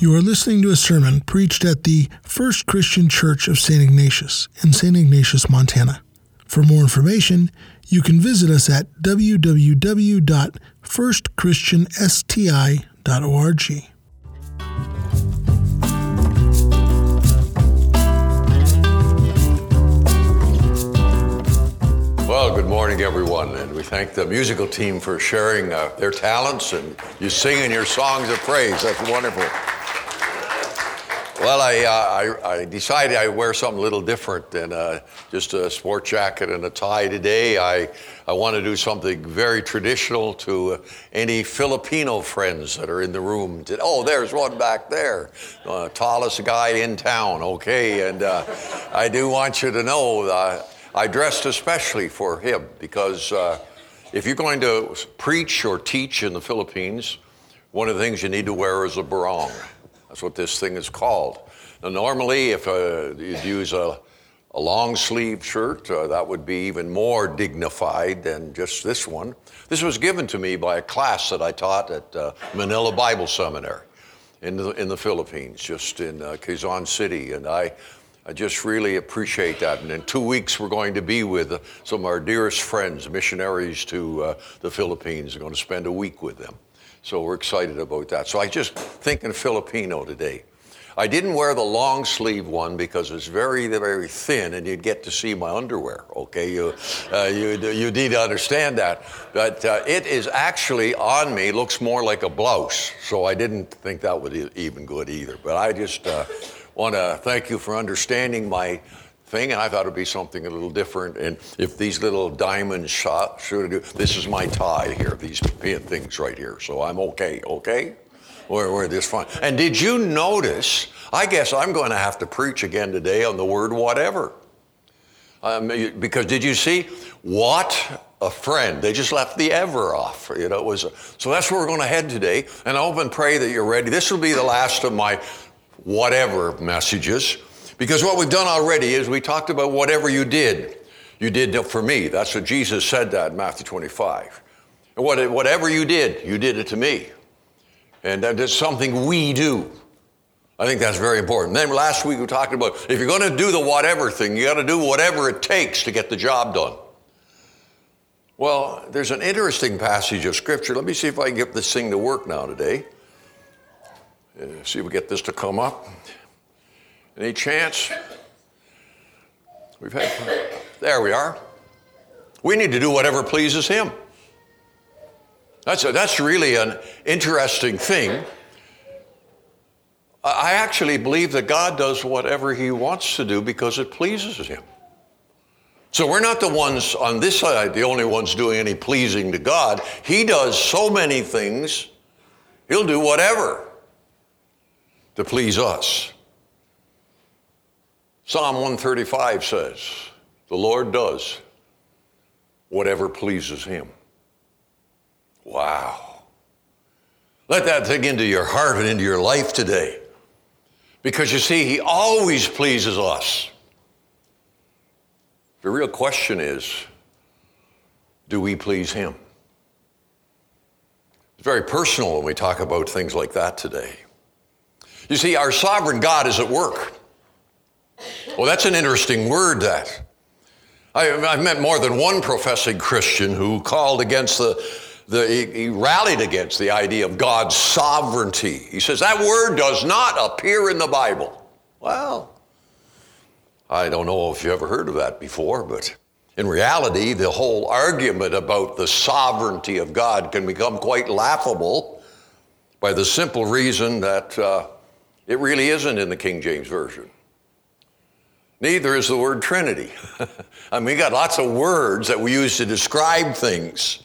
You are listening to a sermon preached at the First Christian Church of St. Ignatius in St. Ignatius, Montana. For more information, you can visit us at www.firstchristiansti.org. Well, good morning, everyone, and we thank the musical team for sharing uh, their talents and you singing your songs of praise. That's wonderful. Well, I, uh, I, I, decided I'd wear something a little different than uh, just a sport jacket and a tie today. I, I want to do something very traditional to uh, any Filipino friends that are in the room. Oh, there's one back there, uh, tallest guy in town, okay? And uh, I do want you to know uh, I dressed especially for him because if you're going to preach or teach in the Philippines, one of the things you need to wear is a barong. That's what this thing is called. Now, normally, if uh, you'd use a, a long sleeve shirt, uh, that would be even more dignified than just this one. This was given to me by a class that I taught at uh, Manila Bible Seminary in the, in the Philippines, just in uh, Quezon City. And I I just really appreciate that. And in two weeks, we're going to be with uh, some of our dearest friends, missionaries to uh, the Philippines. We're going to spend a week with them. So we're excited about that. So I just thinking Filipino today. I didn't wear the long sleeve one because it's very, very thin, and you'd get to see my underwear. Okay, you, uh, you, you need to understand that. But uh, it is actually on me. Looks more like a blouse, so I didn't think that would be even good either. But I just. Uh, want to thank you for understanding my thing, and I thought it'd be something a little different. And if these little diamond shot, should do, this is my tie here, these things right here. So I'm okay, okay? We're, we're this fine. And did you notice? I guess I'm going to have to preach again today on the word whatever. Um, because did you see what a friend? They just left the ever off. You know, it was a, so that's where we're going to head today. And I hope and pray that you're ready. This will be the last of my whatever messages. Because what we've done already is we talked about whatever you did, you did for me. That's what Jesus said that in Matthew 25. And what, whatever you did, you did it to me. And that is something we do. I think that's very important. Then last week we talked about if you're going to do the whatever thing, you got to do whatever it takes to get the job done. Well, there's an interesting passage of scripture. Let me see if I can get this thing to work now today. Uh, see if we get this to come up. Any chance? We've had, there we are. We need to do whatever pleases Him. That's, a, that's really an interesting thing. I actually believe that God does whatever He wants to do because it pleases Him. So we're not the ones on this side, the only ones doing any pleasing to God. He does so many things, He'll do whatever to please us. Psalm 135 says, The Lord does whatever pleases him. Wow. Let that dig into your heart and into your life today. Because you see, he always pleases us. The real question is do we please him? It's very personal when we talk about things like that today. You see, our sovereign God is at work. Well, that's an interesting word, that. I, have met more than one professing Christian who called against the, the he, he rallied against the idea of God's sovereignty. He says that word does not appear in the Bible. Well, I don't know if you ever heard of that before, but in reality, the whole argument about the sovereignty of God can become quite laughable by the simple reason that uh, it really isn't in the King James Version. Neither is the word Trinity. I mean, we got lots of words that we use to describe things,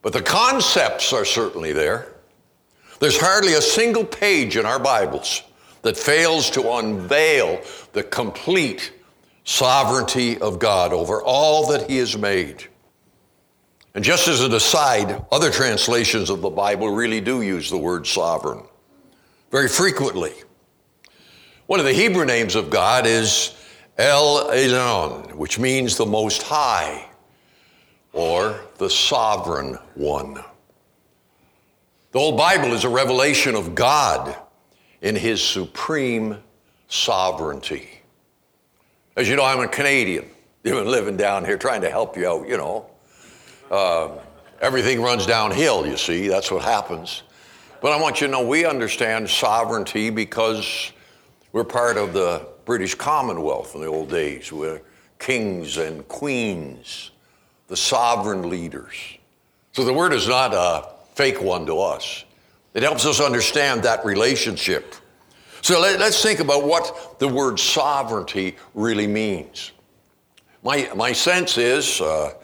but the concepts are certainly there. There's hardly a single page in our Bibles that fails to unveil the complete sovereignty of God over all that He has made. And just as an aside, other translations of the Bible really do use the word sovereign very frequently. One of the Hebrew names of God is El Elyon, which means the Most High or the Sovereign One. The whole Bible is a revelation of God in his supreme sovereignty. As you know, I'm a Canadian. You've been living down here trying to help you out, you know. Uh, everything runs downhill, you see. That's what happens. But I want you to know we understand sovereignty because we're part of the British Commonwealth in the old days. We're kings and queens, the sovereign leaders. So the word is not a fake one to us. It helps us understand that relationship. So let, us think about what the word sovereignty really means. My, my sense is, uh,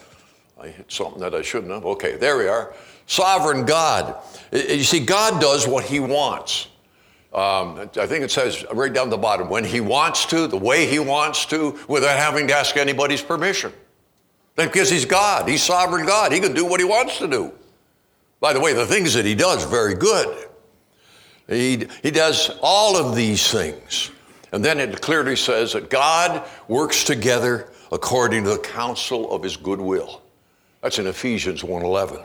I hit something that I shouldn't have. Okay, there we are. Sovereign God. You see, God does what He wants. Um, I think it says right down the bottom, when He wants to, the way He wants to, without having to ask anybody's permission. Because He's God, He's sovereign God. He can do what He wants to do. By the way, the things that he does, very good. He, he does all of these things. And then it clearly says that God works together according to the counsel of his goodwill. That's in Ephesians 1:11.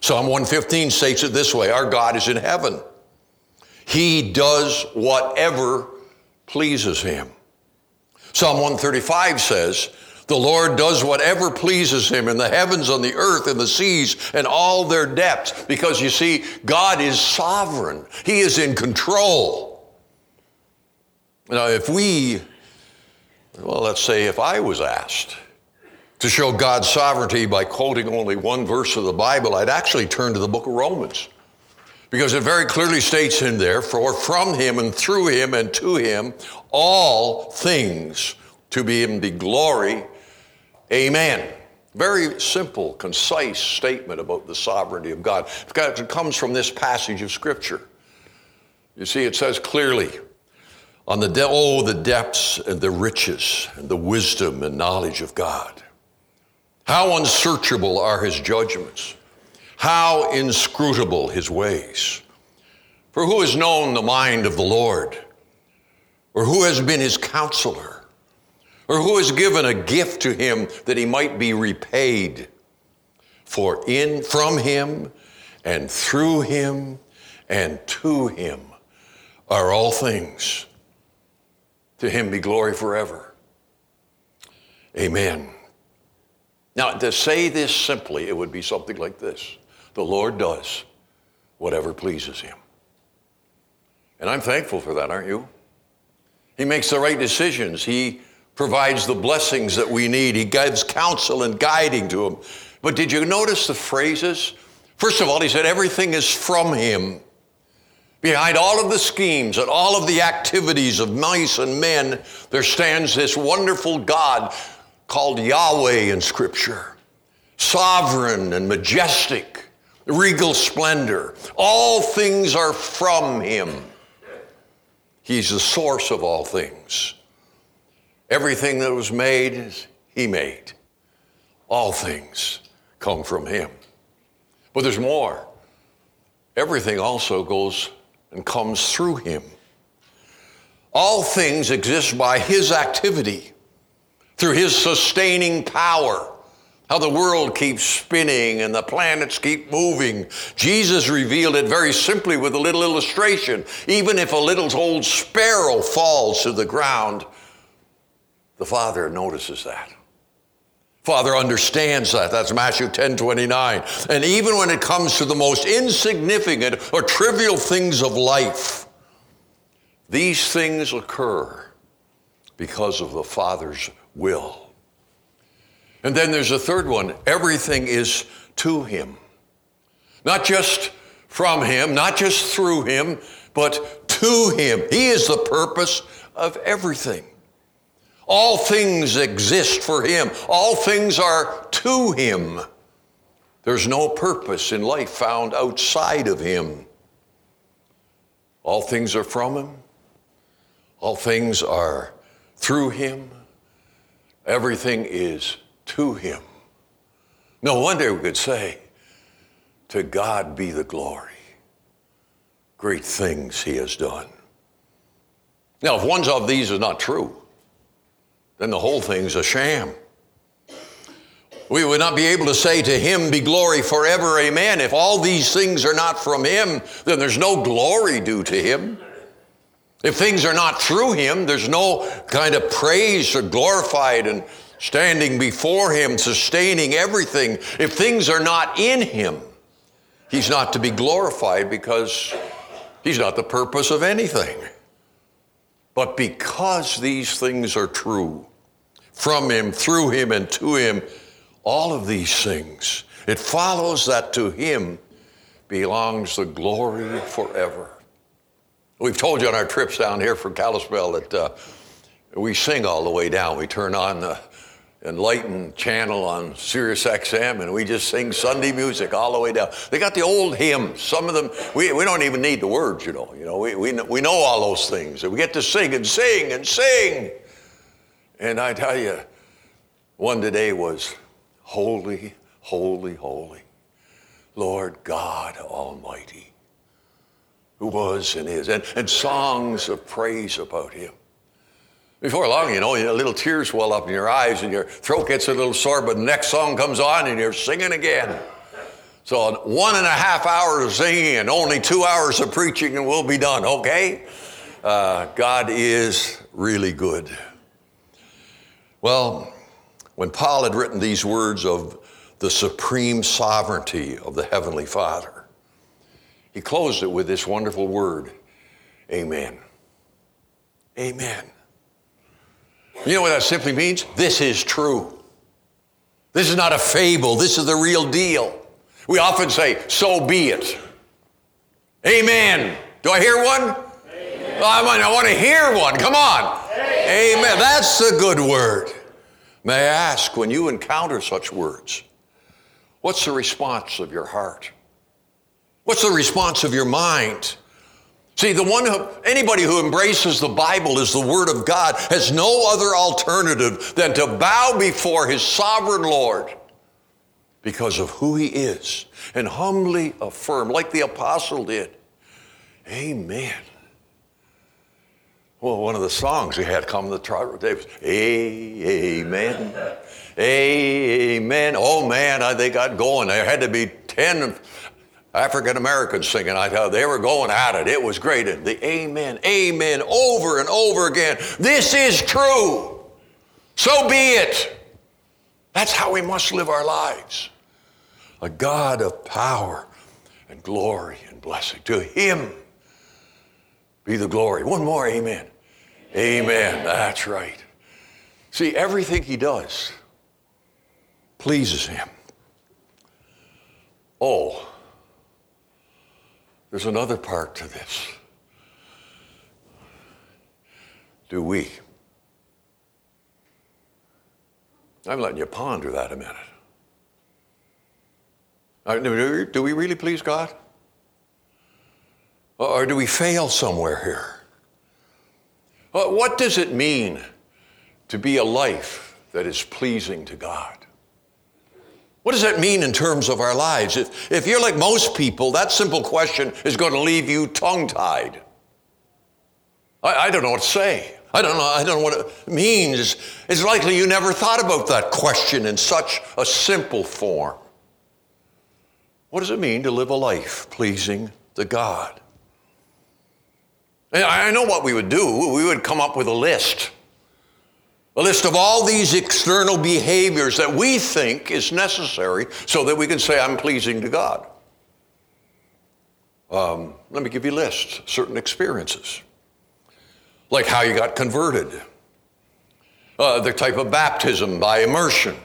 Psalm 115 states it this way: Our God is in heaven. He does whatever pleases him. Psalm 135 says, the Lord does whatever pleases him in the heavens, on the earth, in the seas, and all their depths. Because you see, God is sovereign, He is in control. Now, if we, well, let's say if I was asked to show God's sovereignty by quoting only one verse of the Bible, I'd actually turn to the book of Romans. Because it very clearly states in there, for from him and through him and to him, all things to be him be glory Amen. Very simple, concise statement about the sovereignty of God. It comes from this passage of Scripture. You see, it says clearly, on the de- oh, the depths and the riches and the wisdom and knowledge of God. How unsearchable are his judgments, how inscrutable his ways. For who has known the mind of the Lord? Or who has been his counselor? Or who has given a gift to him that he might be repaid? For in from him and through him and to him are all things. To him be glory forever. Amen. Now, to say this simply, it would be something like this The Lord does whatever pleases him. And I'm thankful for that, aren't you? He makes the right decisions. He provides the blessings that we need. He gives counsel and guiding to them. But did you notice the phrases? First of all, he said everything is from him. Behind all of the schemes and all of the activities of mice and men, there stands this wonderful God called Yahweh in Scripture. Sovereign and majestic, regal splendor. All things are from him. He's the source of all things. Everything that was made, He made. All things come from Him. But there's more. Everything also goes and comes through Him. All things exist by His activity, through His sustaining power. How the world keeps spinning and the planets keep moving. Jesus revealed it very simply with a little illustration. Even if a little old sparrow falls to the ground, the Father notices that. Father understands that. That's Matthew 10 29. And even when it comes to the most insignificant or trivial things of life, these things occur because of the Father's will. And then there's a third one everything is to Him. Not just from Him, not just through Him, but to Him. He is the purpose of everything. All things exist for Him, all things are to Him. There's no purpose in life found outside of Him. All things are from Him, all things are through Him, everything is to Him. No wonder we could say, To God be the glory. Great things He has done. Now, if one of these is not true, then the whole thing's a sham. We would not be able to say to him be glory forever, amen. If all these things are not from him, then there's no glory due to him. If things are not through him, there's no kind of praise or glorified and standing before him, sustaining everything. If things are not in him, he's not to be glorified because he's not the purpose of anything. But because these things are true, from him, through him, and to him, all of these things, it follows that to him belongs the glory forever. We've told you on our trips down here from Kalispell that uh, we sing all the way down. We turn on the Enlightened channel on Sirius XM and we just sing Sunday music all the way down. They got the old hymns. Some of them, we, we don't even need the words, you know. You know, we, we, we know all those things. And we get to sing and sing and sing. And I tell you, one today was holy, holy, holy. Lord God Almighty who was and is, and, and songs of praise about him. Before long, you know, little tears well up in your eyes and your throat gets a little sore, but the next song comes on and you're singing again. So one and a half hours of singing and only two hours of preaching and we'll be done, okay? Uh, God is really good. Well, when Paul had written these words of the supreme sovereignty of the Heavenly Father, he closed it with this wonderful word Amen. Amen. You know what that simply means? This is true. This is not a fable, this is the real deal. We often say, So be it. Amen. Do I hear one? Amen. I, want, to hear one. Come on. Amen. Amen. That's a good word. May I ask, when you encounter such words, what's the response of your heart? What's the response of your mind? See, the one who, anybody who embraces the Bible as the Word of God has no other alternative than to bow before His sovereign Lord because of who He is and humbly affirm, like the apostle did, Amen. Well, one of the songs we had come the tribe David, was Amen. Amen. Oh man, they got going. There had to be 10 African Americans singing. I you, they were going at it. It was great. And the amen, amen, over and over again. This is true. So be it. That's how we must live our lives. A God of power and glory and blessing. To Him be the glory. One more amen. Amen. That's right. See, everything He does pleases Him. Oh, there's another part to this. Do we? I'm letting you ponder that a minute. Uh, do we really please God? Uh, or do we fail somewhere here? Uh, what does it mean to be a life that is pleasing to God? What does that mean in terms of our lives? If, if you're like most people, that simple question is going to leave you tongue tied. I, I don't know what to say. I don't know, I don't know what it means. It's likely you never thought about that question in such a simple form. What does it mean to live a life pleasing to God? I know what we would do. We would come up with a list a list of all these external behaviors that we think is necessary so that we can say, I'm pleasing to God. Um, let me give you list certain experiences, like how you got converted, uh, the type of baptism by immersion,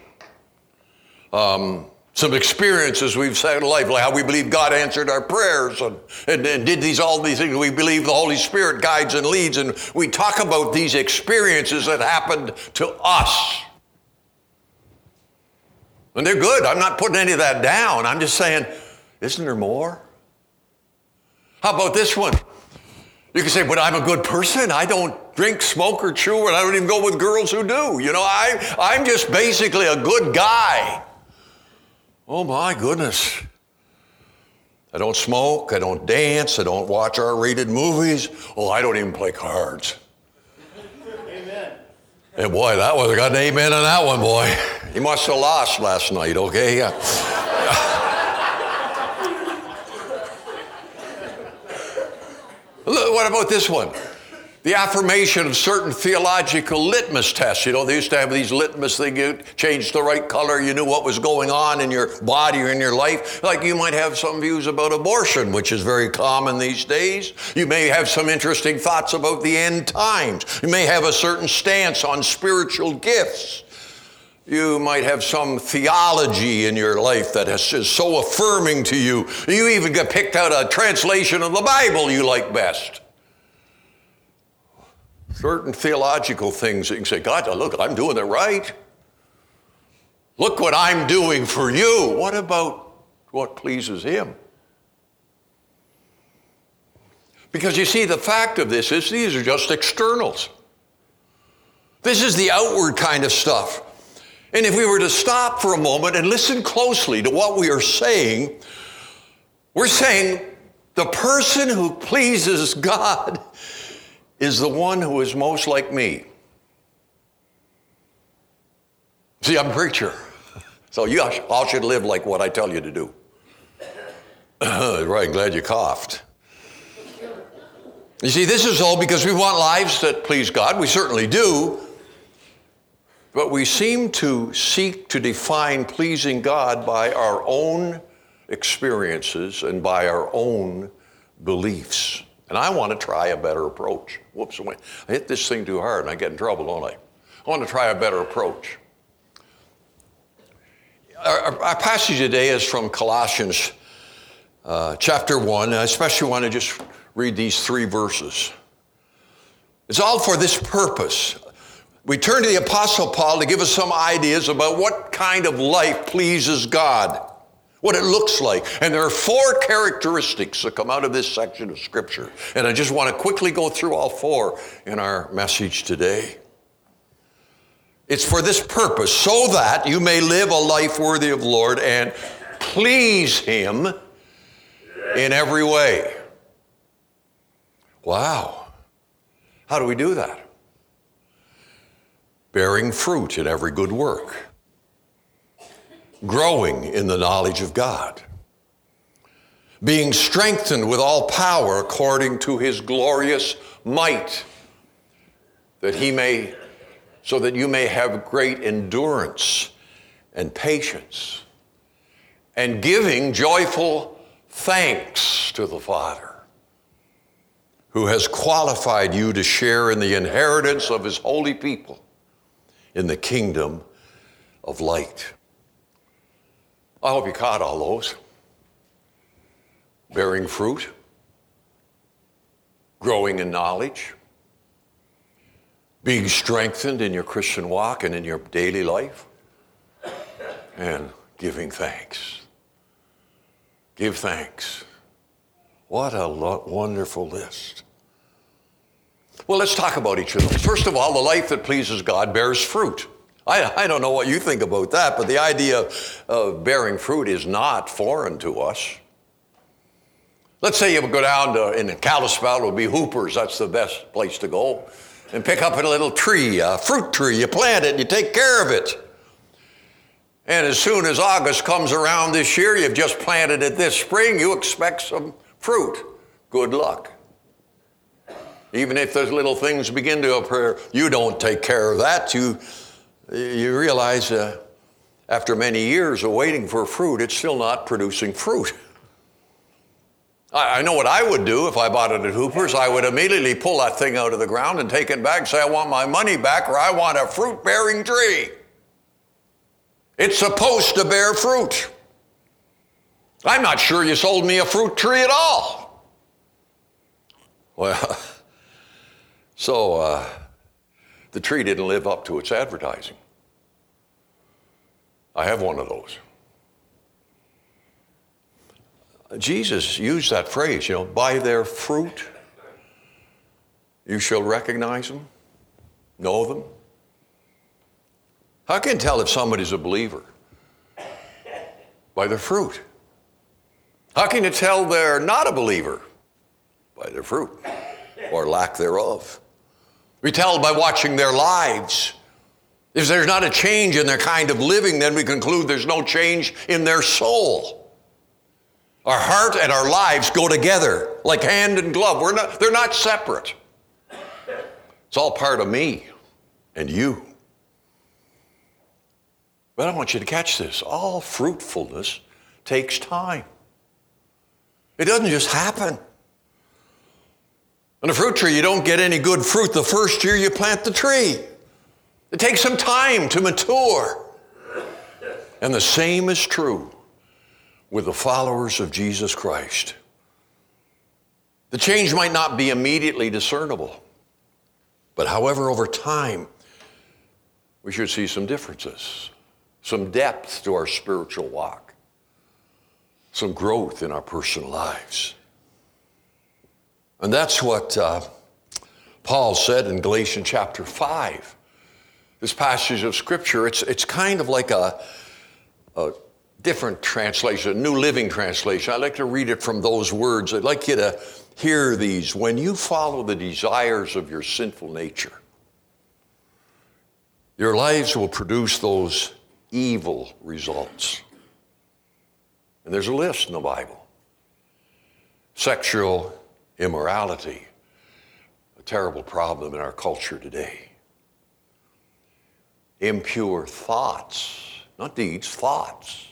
um, some experiences we've had in life, like how we believe God answered our prayers and, and, and, did these all these things. We believe the Holy Spirit guides and leads, and we talk about these experiences that happened to us. And they're good. I'm not putting any of that down. I'm just saying, isn't there more? How about this one? You can say, but I'm a good person. I don't drink, smoke, or chew, and I don't even go with girls who do. You know, I, I'm just basically a good guy. Oh my goodness. I don't smoke, I don't dance, I don't watch R rated movies. Oh, I don't even play cards. Amen. And boy, that was, I got an amen on that one, boy. He must have lost last night, okay? yeah what about this one? The affirmation of certain theological litmus tests. You know, they used to have these litmus things, you changed the right color, you knew what was going on in your body or in your life. Like you might have some views about abortion, which is very common these days. You may have some interesting thoughts about the end times. You may have a certain stance on spiritual gifts. You might have some theology in your life that is so affirming to you. You even get picked out a translation of the Bible you like best certain theological things that you can say, God, look, I'm doing it right. Look what I'm doing for you. What about what pleases Him? Because you see, the fact of this is these are just externals. This is the outward kind of stuff. And if we were to stop for a moment and listen closely to what we are saying, we're saying the person who pleases God is the one who is most like me. See, I'm a preacher. So you all should live like what I tell you to do. right, glad you coughed. You see, this is all because we want lives that please God. We certainly do. But we seem to seek to define pleasing God by our own experiences and by our own beliefs. And I want to try a better approach. Whoops, I hit this thing too hard and I get in trouble, don't I? I want to try a better approach. Our, our passage today is from Colossians uh, chapter 1. I especially want to just read these three verses. It's all for this purpose. We turn to the Apostle Paul to give us some ideas about what kind of life pleases God what it looks like. And there are four characteristics that come out of this section of Scripture. And I just want to quickly go through all four in our message today. It's for this purpose, so that you may live a life worthy of Lord and please Him in every way. Wow. How do we do that? Bearing fruit in every good work growing in the knowledge of God, being strengthened with all power according to his glorious might, that he may, so that you may have great endurance and patience, and giving joyful thanks to the Father who has qualified you to share in the inheritance of his holy people in the kingdom of light. I hope you caught all those. Bearing fruit, growing in knowledge, being strengthened in your Christian walk and in your daily life, and giving thanks. Give thanks. What a lo- wonderful list. Well, let's talk about each of them. First of all, the life that pleases God bears fruit. I, I don't know what you think about that, but the idea of bearing fruit is not foreign to us. Let's say you go down to, in Kalispell, it would be Hooper's, that's the best place to go, and pick up a little tree, a fruit tree. You plant it you take care of it. And as soon as August comes around this year, you've just planted it this spring, you expect some fruit. Good luck. Even if those little things begin to appear, you don't take care of that. You you realize uh, after many years of waiting for fruit, it's still not producing fruit. I, I know what I would do if I bought it at Hooper's. I would immediately pull that thing out of the ground and take it back and say, I want my money back or I want a fruit bearing tree. It's supposed to bear fruit. I'm not sure you sold me a fruit tree at all. Well, so uh, the tree didn't live up to its advertising. I have one of those. Jesus used that phrase, you know, by their fruit you shall recognize them, know them. How can you tell if somebody's a believer? By their fruit. How can you tell they're not a believer? By their fruit or lack thereof. We tell by watching their lives. If there's not a change in their kind of living, then we conclude there's no change in their soul. Our heart and our lives go together like hand and glove. We're not, they're not separate. It's all part of me and you. But I want you to catch this. All fruitfulness takes time. It doesn't just happen. On a fruit tree, you don't get any good fruit the first year you plant the tree. It takes some time to mature. And the same is true with the followers of Jesus Christ. The change might not be immediately discernible, but however, over time, we should see some differences, some depth to our spiritual walk, some growth in our personal lives. And that's what uh, Paul said in Galatians chapter 5. This passage of Scripture, it's, it's kind of like a, a different translation, a New Living Translation. I like to read it from those words. I'd like you to hear these. When you follow the desires of your sinful nature, your lives will produce those evil results. And there's a list in the Bible sexual immorality, a terrible problem in our culture today. Impure thoughts, not deeds, thoughts.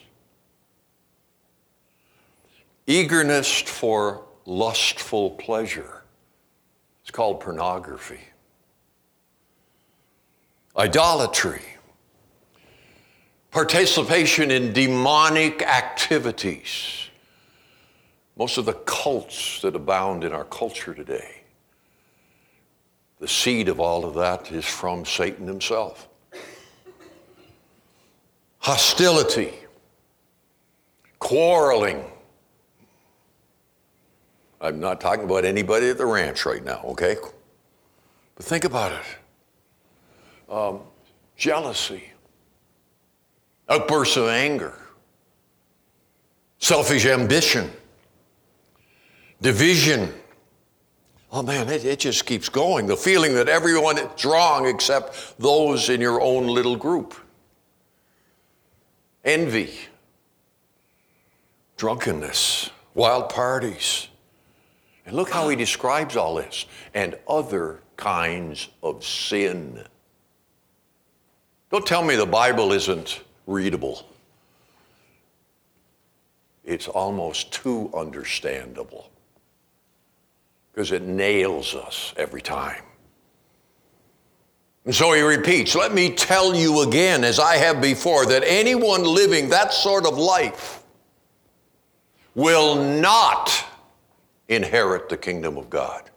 Eagerness for lustful pleasure. It's called pornography. Idolatry. Participation in demonic activities most of the cults that abound in our culture today, the seed of all of that is from Satan himself. Hostility, quarreling. I'm not talking about anybody at the ranch right now, okay? But think about it um, jealousy, outbursts of anger, selfish ambition division. Oh man, it, it just keeps going. The feeling that everyone is wrong except those in your own little group. Envy, drunkenness, wild parties. And look how he describes all this and other kinds of sin. Don't tell me the Bible isn't readable. It's almost too understandable because it nails us every time. And so he repeats, Let me tell you again, as I have before, that anyone living that sort of life will not inherit the kingdom of God.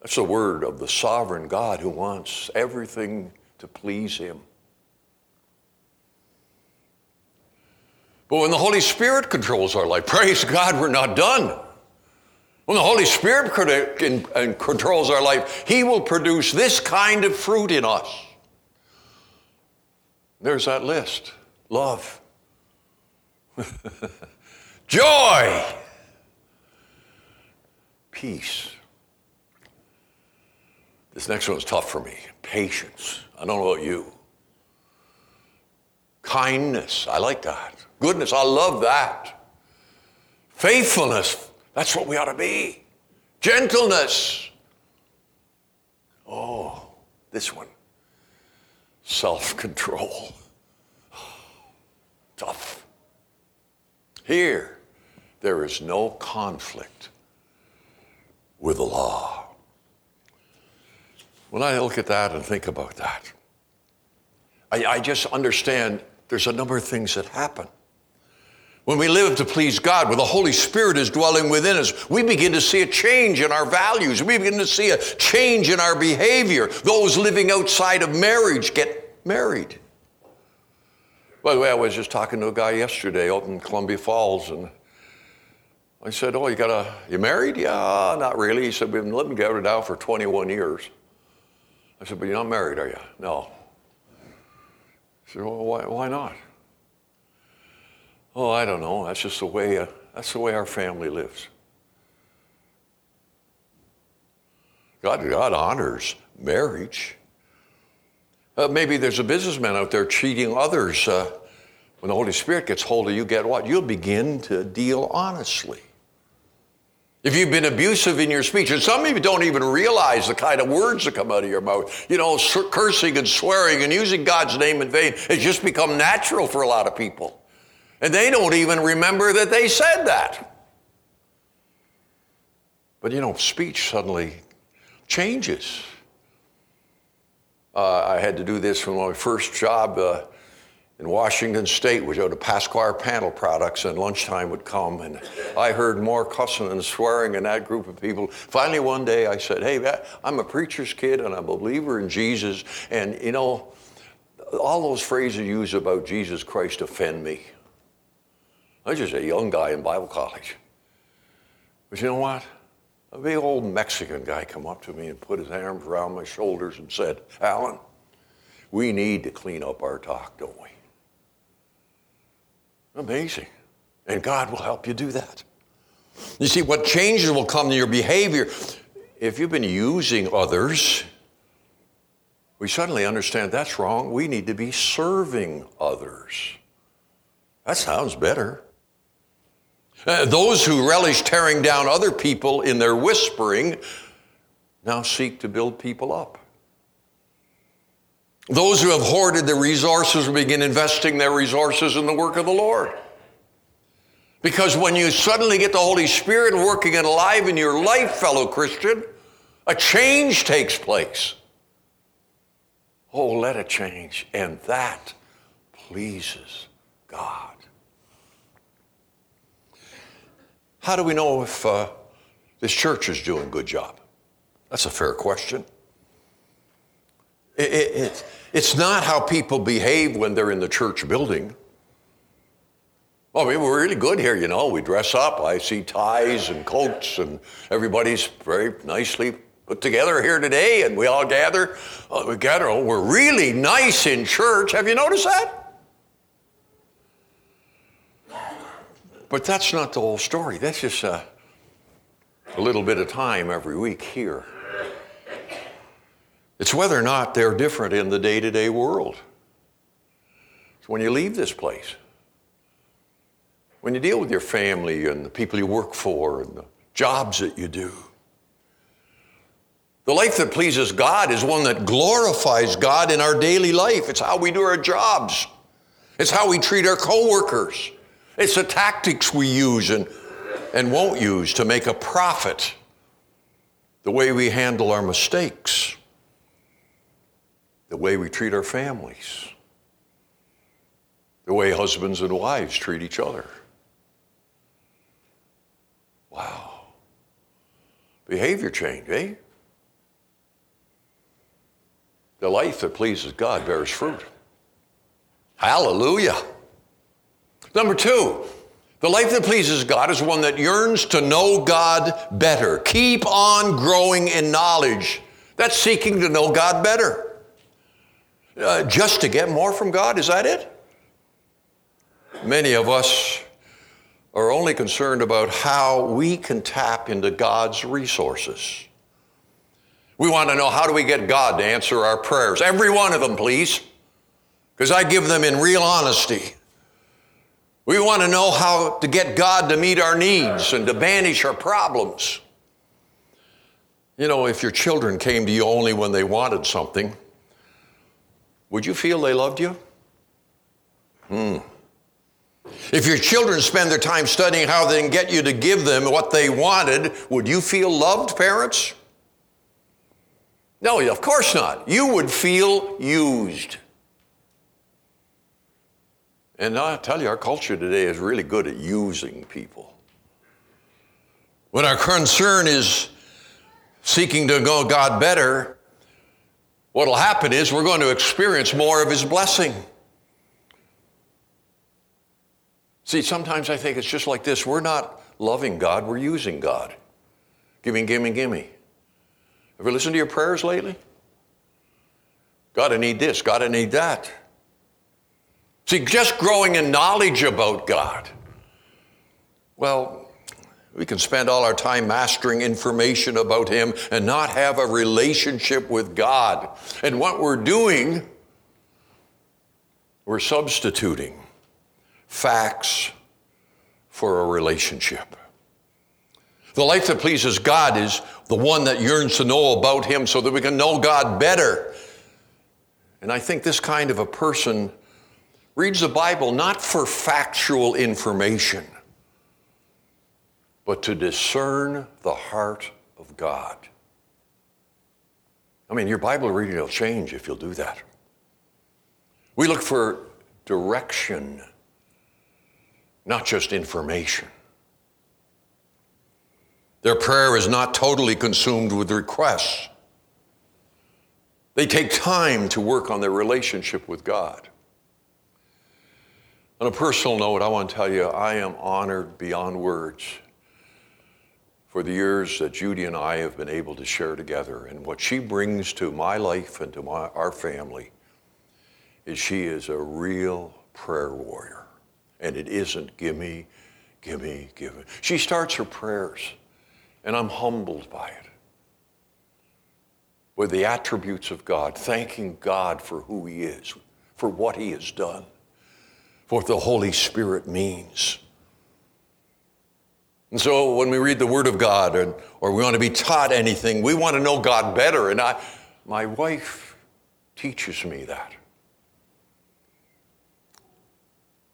That's the word of the sovereign God who wants everything to please him. But when the Holy Spirit controls our life, praise God, we're not done. When the Holy Spirit controls our life, He will produce this kind of fruit in us. There's that list love, joy, peace. This next one one's tough for me patience. I don't know about you. Kindness, I like that. Goodness, I love that. Faithfulness, that's what we ought to be. Gentleness. Oh, this one. Self control. Tough. Here, there is no conflict with the law. When I look at that and think about that, I, I just understand there's a number of things that happen. When we live to please God, when the Holy Spirit is dwelling within us, we begin to see a change in our values. We begin to see a change in our behavior. Those living outside of marriage get married. By the way, I was just talking to a guy yesterday out in Columbia Falls, and I said, "Oh, you got a you married? Yeah, not really." He said, "We've been living together now for 21 years." I said, "But you're not married, are you?" No. He said, "Well, why, why not?" Oh, I don't know. That's just the way, uh, that's the way our family lives. God, God honors marriage. Uh, maybe there's a businessman out there cheating others. Uh, when the Holy Spirit gets hold of you, get what? You'll begin to deal honestly. If you've been abusive in your speech, and some of you don't even realize the kind of words that come out of your mouth, you know, cursing and swearing and using God's name in vain, it's just become natural for a lot of people. And they don't even remember that they said that. But you know, speech suddenly changes. Uh, I had to do this for my first job. Uh, in Washington State, which owned a Pasquire Panel Products, and lunchtime would come, and I heard more cussing and swearing in that group of people. Finally, one day I said, Hey, I'm a preacher's kid and I'm a believer in Jesus, and you know, all those phrases used about Jesus Christ offend me. I was just a young guy in Bible college. But you know what? A big old Mexican guy come up to me and put his arms around my shoulders and said, Allan, we need to clean up our talk, don't we? Amazing. And God will help you do that. You see, what changes will come to your behavior. If you've been using others, we suddenly understand that's wrong. We need to be serving others. That sounds better. Uh, those who relish tearing down other people in their whispering now seek to build people up. Those who have hoarded their resources begin investing their resources in the work of the Lord. Because when you suddenly get the Holy Spirit working and alive in your life, fellow Christian, a change takes place. Oh, let it change. And that pleases God. How do we know if uh, this church is doing a good job? That's a fair question. It, it, it, it's not how people behave when they're in the church building. Well, I mean, we're really good here, you know. We dress up. I see ties and coats, and everybody's very nicely put together here today, and we all gather. Uh, we gather. Oh, we're really nice in church. Have you noticed that? But that's not the whole story. That's just a, a little bit of time every week here. It's whether or not they're different in the day to day world. It's when you leave this place, when you deal with your family and the people you work for and the jobs that you do. The life that pleases God is one that glorifies God in our daily life. It's how we do our jobs. It's how we treat our coworkers. It's the tactics we use and, and won't use to make a profit. The way we handle our mistakes the way we treat our families, the way husbands and wives treat each other. Wow. Behavior change, eh? The life that pleases God bears fruit. Hallelujah. Number two, the life that pleases God is one that yearns to know God better. Keep on growing in knowledge. That's seeking to know God better. Uh, just to get more from God? Is that it? Many of us are only concerned about how we can tap into God's resources. We want to know how do we get God to answer our prayers? Every one of them, please, because I give them in real honesty. We want to know how to get God to meet our needs and to banish our problems. You know, if your children came to you only when they wanted something, would you feel they loved you? Hmm. If your children spend their time studying how they can get you to give them what they wanted, would you feel loved, parents? No, of course not. You would feel used. And I tell you, our culture today is really good at using people. When our concern is seeking to know God better, what will happen is we're going to experience more of His blessing. See, sometimes I think it's just like this we're not loving God, we're using God. Gimme, gimme, gimme. Ever listened to your prayers lately? God, I need this, God, I need that. See, just growing in knowledge about God. Well, we can spend all our time mastering information about Him and not have a relationship with God. And what we're doing, we're substituting facts for a relationship. The life that pleases God is the one that yearns to know about Him so that we can know God better. And I think this kind of a person reads the Bible not for factual information, but to discern the heart of God. I mean, your Bible reading will change if you'll do that. We look for direction, not just information. Their prayer is not totally consumed with requests. They take time to work on their relationship with God. On a personal note, I want to tell you, I am honored beyond words for the years that Judy and I have been able to share together. And what she brings to my life and to my, our family is she is a real prayer warrior. And it isn't gimme, gimme, gimme. She starts her prayers, and I'm humbled by it. With the attributes of God, thanking God for who He is, for what He has done, what the Holy Spirit means. And so when we read the Word of God or, or we want to be taught anything, we want to know God better. And I, my wife teaches me that.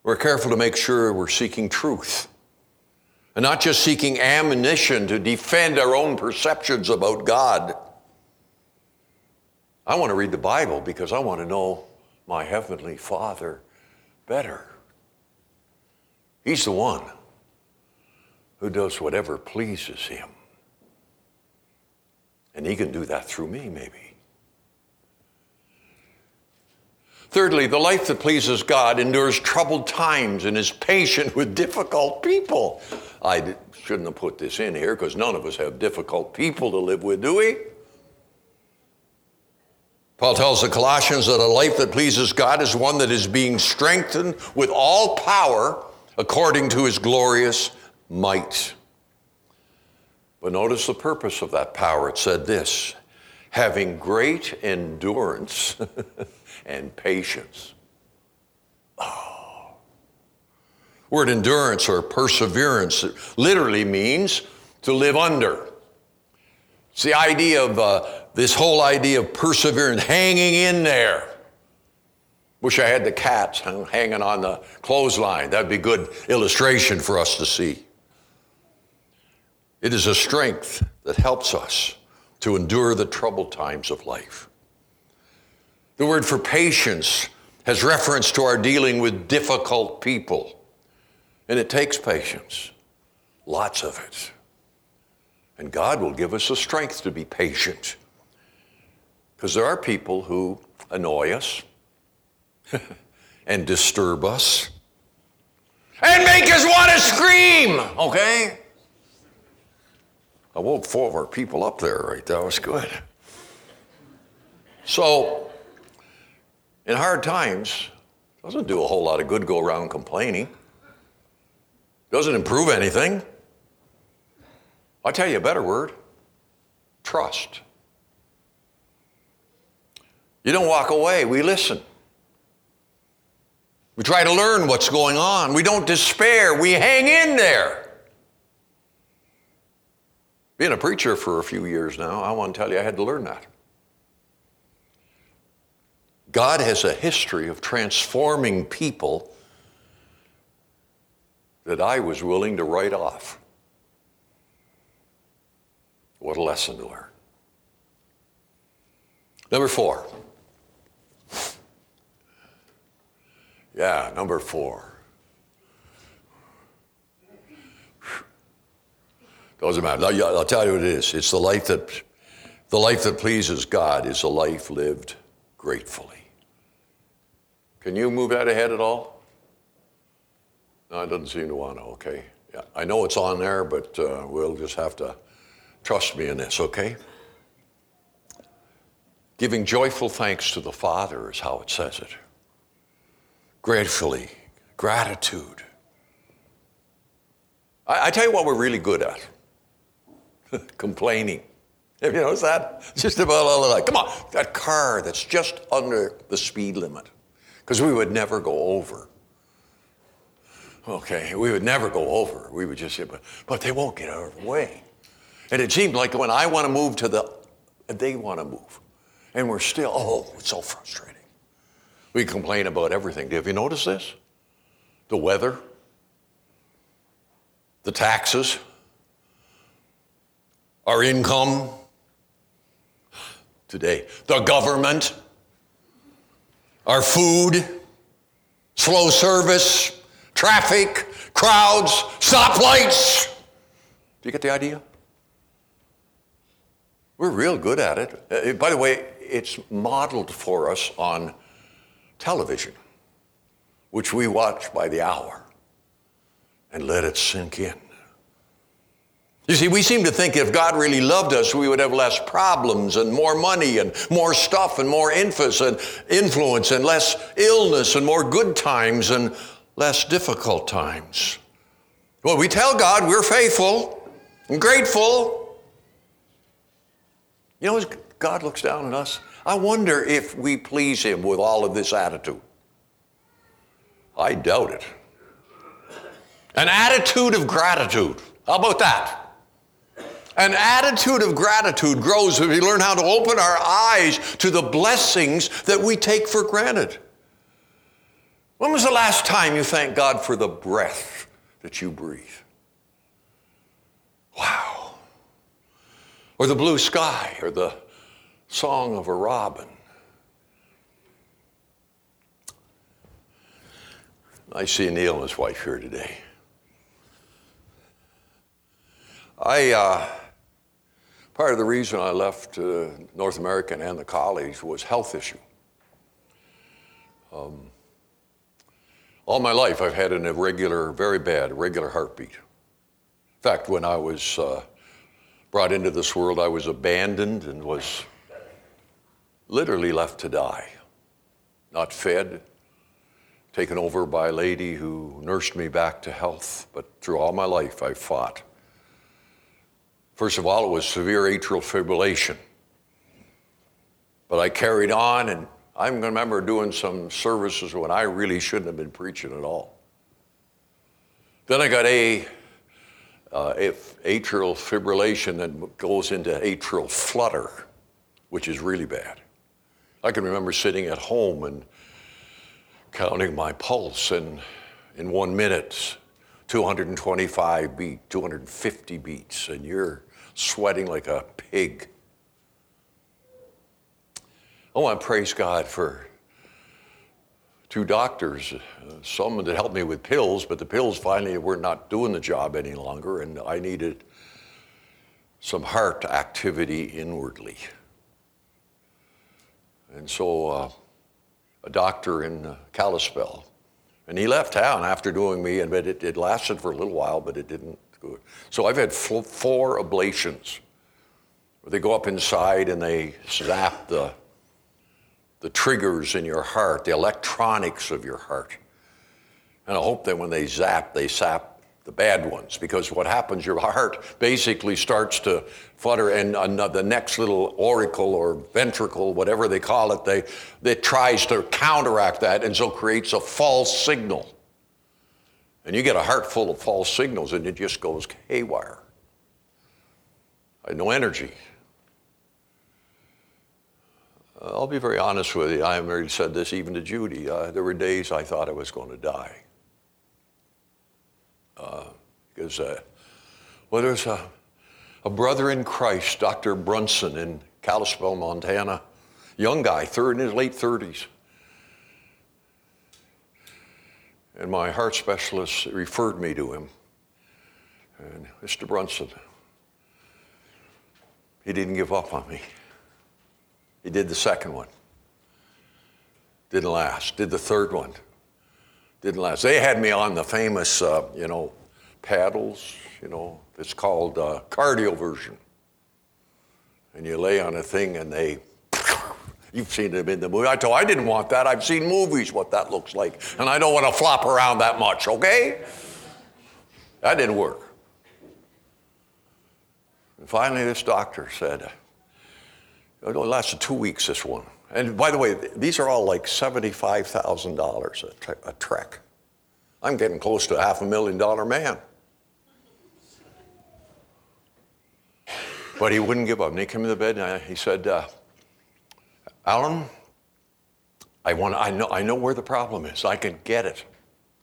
We're careful to make sure we're seeking truth and not just seeking ammunition to defend our own perceptions about God. I want to read the Bible because I want to know my Heavenly Father better. He's the one who does whatever pleases him. And he can do that through me, maybe. Thirdly, the life that pleases God endures troubled times and is patient with difficult people. I shouldn't have put this in here because none of us have difficult people to live with, do we? Paul tells the Colossians that a life that pleases God is one that is being strengthened with all power according to his glorious might. But notice the purpose of that power. It said this having great endurance and patience. Oh. Word endurance or perseverance literally means to live under. It's the idea of uh, this whole idea of perseverance, hanging in there. Wish I had the cats hanging on the clothesline. That'd be good illustration for us to see. It is a strength that helps us to endure the troubled times of life. The word for patience has reference to our dealing with difficult people, and it takes patience, lots of it. And God will give us the strength to be patient. Because there are people who annoy us and disturb us and make us want to scream, okay? I woke four of our people up there, right? That was good. So, in hard times, doesn't do a whole lot of good go around complaining. Doesn't improve anything. I'll tell you a better word trust. You don't walk away, we listen. We try to learn what's going on. We don't despair, we hang in there. Being a preacher for a few years now, I want to tell you I had to learn that. God has a history of transforming people that I was willing to write off. What a lesson to learn. Number four. Yeah, number four. Doesn't matter. I'll tell you what it is. It's the life that, the life that pleases God is a life lived gratefully. Can you move that ahead at all? No, it doesn't seem to want to. Okay. Yeah, I know it's on there, but uh, we'll just have to trust me in this. Okay. Giving joyful thanks to the Father is how it says it. Gratefully, gratitude. I, I tell you what we're really good at complaining. Have you noticed that? Just about all of that. Come on, that car that's just under the speed limit. Because we would never go over. Okay, we would never go over. We would just but, but they won't get out of the way. And it seems like when I want to move to the, they want to move. And we're still, oh, it's so frustrating. We complain about everything. Have you noticed this? The weather, the taxes, our income today, the government, our food, slow service, traffic, crowds, stoplights. Do you get the idea? We're real good at it. Uh, by the way, it's modeled for us on television, which we watch by the hour and let it sink in. You see, we seem to think if God really loved us, we would have less problems and more money and more stuff and more influence and influence and less illness and more good times and less difficult times. Well, we tell God we're faithful and grateful. You know, God looks down on us, I wonder if we please Him with all of this attitude. I doubt it. An attitude of gratitude. How about that? An attitude of gratitude grows as we learn how to open our eyes to the blessings that we take for granted. When was the last time you thanked God for the breath that you breathe? Wow. Or the blue sky, or the song of a robin. I see Neil and his wife here today. I, uh, Part of the reason I left uh, North American and the college was health issue. Um, all my life, I've had an irregular, very bad, irregular heartbeat. In fact, when I was uh, brought into this world, I was abandoned and was literally left to die. Not fed, taken over by a lady who nursed me back to health. But through all my life, I fought First of all, it was severe atrial fibrillation. But I carried on, and I remember doing some services when I really shouldn't have been preaching at all. Then I got a uh, atrial fibrillation that goes into atrial flutter, which is really bad. I can remember sitting at home and counting my pulse, and in one minute, 225 beats, 250 beats, and you're sweating like a pig. Oh I praise God for two doctors, uh, some that helped me with pills, but the pills finally were not doing the job any longer, and I needed some heart activity inwardly. And so, uh, a doctor in uh, Kalispell, and he left town after doing me, and it, it lasted for a little while, but it didn't good. So I've had four ablations they go up inside and they zap the, the triggers in your heart, the electronics of your heart. And I hope that when they zap, they zap the bad ones because what happens, your heart basically starts to flutter, and the next little auricle or ventricle, whatever they call it, they, it tries to counteract that and so creates a false signal. And you get a heart full of false signals and it just goes haywire. I had no energy. I'll be very honest with you. I already said this even to Judy. Uh, there were days I thought I was going to die. Because, uh, well, there's a, a brother in Christ, Dr. Brunson in Kalispell, Montana, young guy, third in his late 30s. And my heart specialist referred me to him. And Mr. Brunson, he didn't give up on me. He did the second one. Didn't last. Did the third one. Didn't last. They had me on the famous, uh, you know, paddles, you know, it's called uh, cardioversion. And you lay on a thing and they You've seen them in the movie. I told I didn't want that. I've seen movies what that looks like. And I don't want to flop around that much, okay? That didn't work. And finally, this doctor said, it only lasted two weeks, this one. And by the way, these are all like $75,000 a trek. I'm getting close to a half a million dollar man. But he wouldn't give up. And he came to the bed and I, he said, uh, Allan, I, want, I, know, I know where the problem is. I can get it.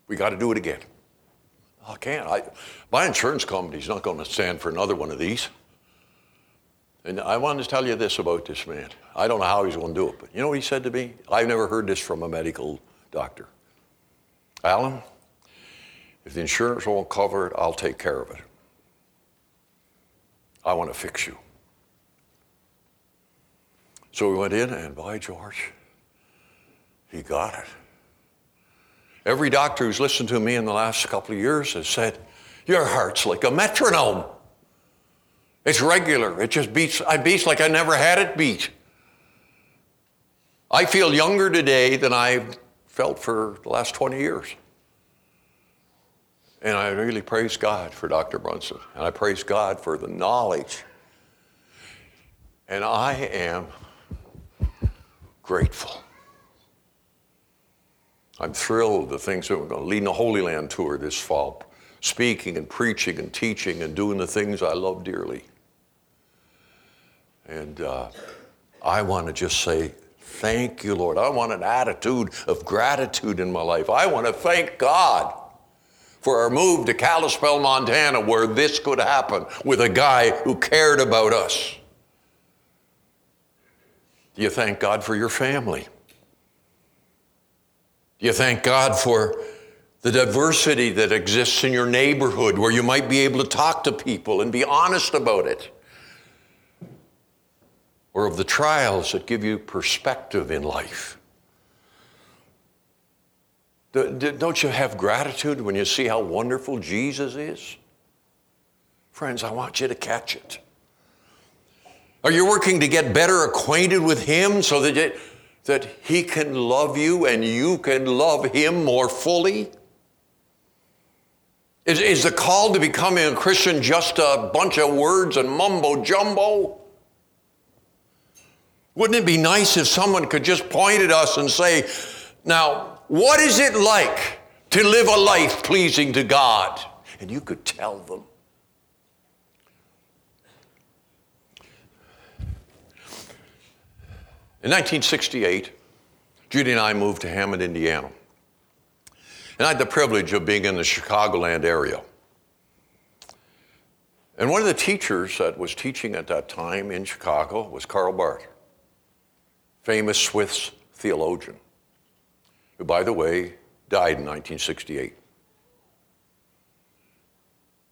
We got to do it again. I can't. I, my insurance company's not going to stand for another one of these. And I wanted to tell you this about this man. I don't know how he's going to do it, but you know what he said to me? I've never heard this from a medical doctor. Allan, if the insurance won't cover it, I'll take care of it. I want to fix you. So we went in, and by George, he got it. Every doctor who's listened to me in the last couple of years has said, Your heart's like a metronome. It's regular. It just beats, I beats like I never had it beat. I feel younger today than I've felt for the last 20 years. And I really praise God for Dr. Brunson. And I praise God for the knowledge. And I am grateful. I'm thrilled the things that we're going to lead in the Holy Land tour this fall, speaking and preaching and teaching and doing the things I love dearly. And uh, I want to just say, thank you, Lord. I want an attitude of gratitude in my life. I want to thank God for our move to Kalispell, Montana, where this could happen with a guy who cared about us. Do you thank God for your family? Do you thank God for the diversity that exists in your neighborhood where you might be able to talk to people and be honest about it? Or of the trials that give you perspective in life? Don't you have gratitude when you see how wonderful Jesus is? Friends, I want you to catch it. Are you working to get better acquainted with Him so that, it, that He can love you and you can love Him more fully? Is, is the call to becoming a Christian just a bunch of words and mumbo jumbo? Wouldn't it be nice if someone could just point at us and say, Now, what is it like to live a life pleasing to God? And you could tell them. In 1968, Judy and I moved to Hammond, Indiana. And I had the privilege of being in the Chicagoland area. And one of the teachers that was teaching at that time in Chicago was Karl Barth, famous Swiss theologian who, by the way, died in 1968.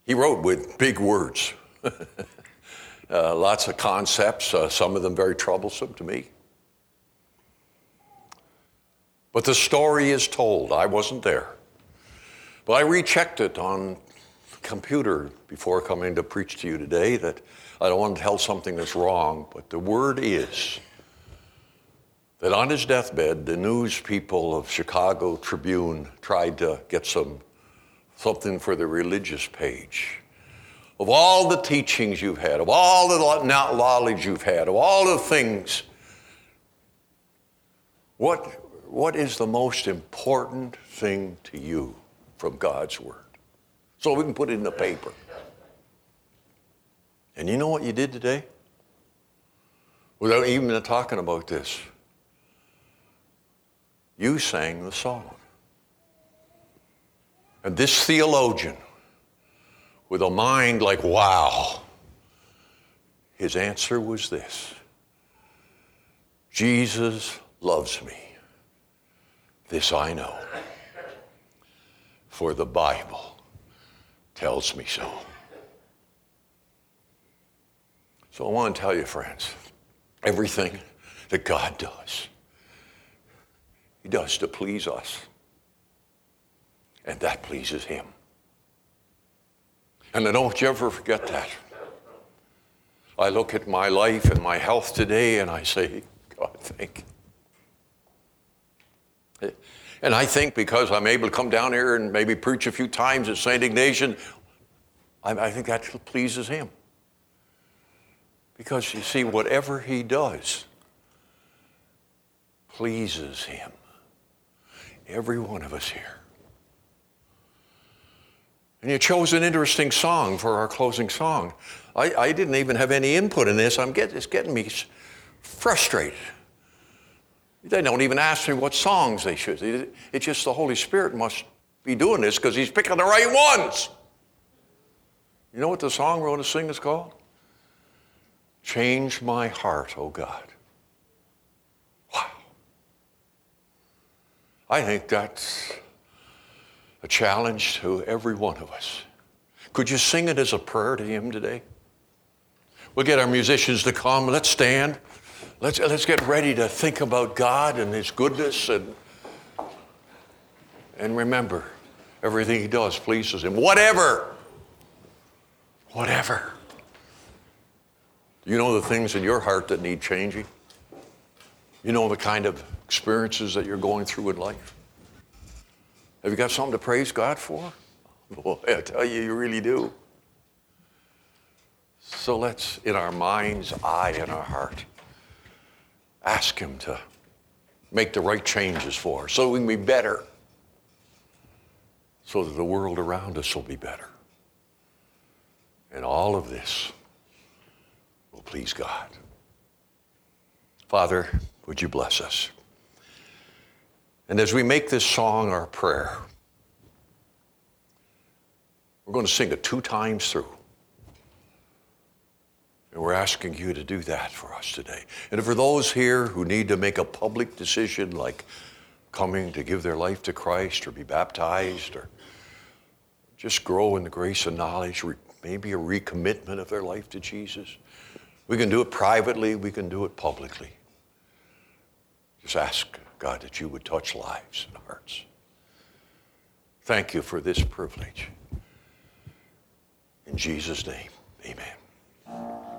He wrote with big words, uh, lots of concepts, uh, some of them very troublesome to me. But the story is told. I wasn't there. But I rechecked it on computer before coming to preach to you today that I don't want to tell something that's wrong, but the word is that on his deathbed, the news people of Chicago Tribune tried to get some something for the religious page. Of all the teachings you've had, of all the knowledge you've had, of all the things, what, what is the most important thing to you from God's Word? So we can put it in the paper. And you know what you did today? Without even talking about this you sang the song. And this theologian, with a mind like, wow, his answer was this Jesus loves me. This I know. For the Bible tells me so. So I want to tell you, friends, everything that God does he does to please us. And that pleases Him. And I don't ever forget that. I look at my life and my health today and I say, God, thank you. And I think because I'm able to come down here and maybe preach a few times at St. Ignatian, I, I think that pleases Him. Because you see, whatever He does pleases Him every one of us here. And you chose an interesting song for our closing song. I, I didn't even have any input in this. I'm get, it's getting me frustrated. They don't even ask me what songs they should. It's just the Holy Spirit must be doing this because He's picking the right ones. You know what the song we're going to sing is called? Change my heart, oh God. Wow. I think that's a challenge to every one of us. Could you sing it as a prayer to Him today? We'll get our musicians to come. Let's stand. Let's, let's get ready to think about God and His goodness and, and remember everything He does pleases Him. Whatever. Whatever. You know the things in your heart that need changing? You know the kind of experiences that you're going through in life? Have you got something to praise God for? Boy, I tell you, you really do. So let's, in our mind's eye and our heart, ask Him to make the right changes for us so we can be better, so that the world around us will be better. And all of this will please God. Father, would you bless us? And as we make this song our prayer, we're going to sing it two times through. And we're asking you to do that for us today. And for those here who need to make a public decision like coming to give their life to Christ or be baptized or just grow in the grace and knowledge, maybe a recommitment of their life to Jesus, we can do it privately, we can do it publicly. Just ask God that you would touch lives and hearts. Thank you for this privilege. In Jesus' name, amen.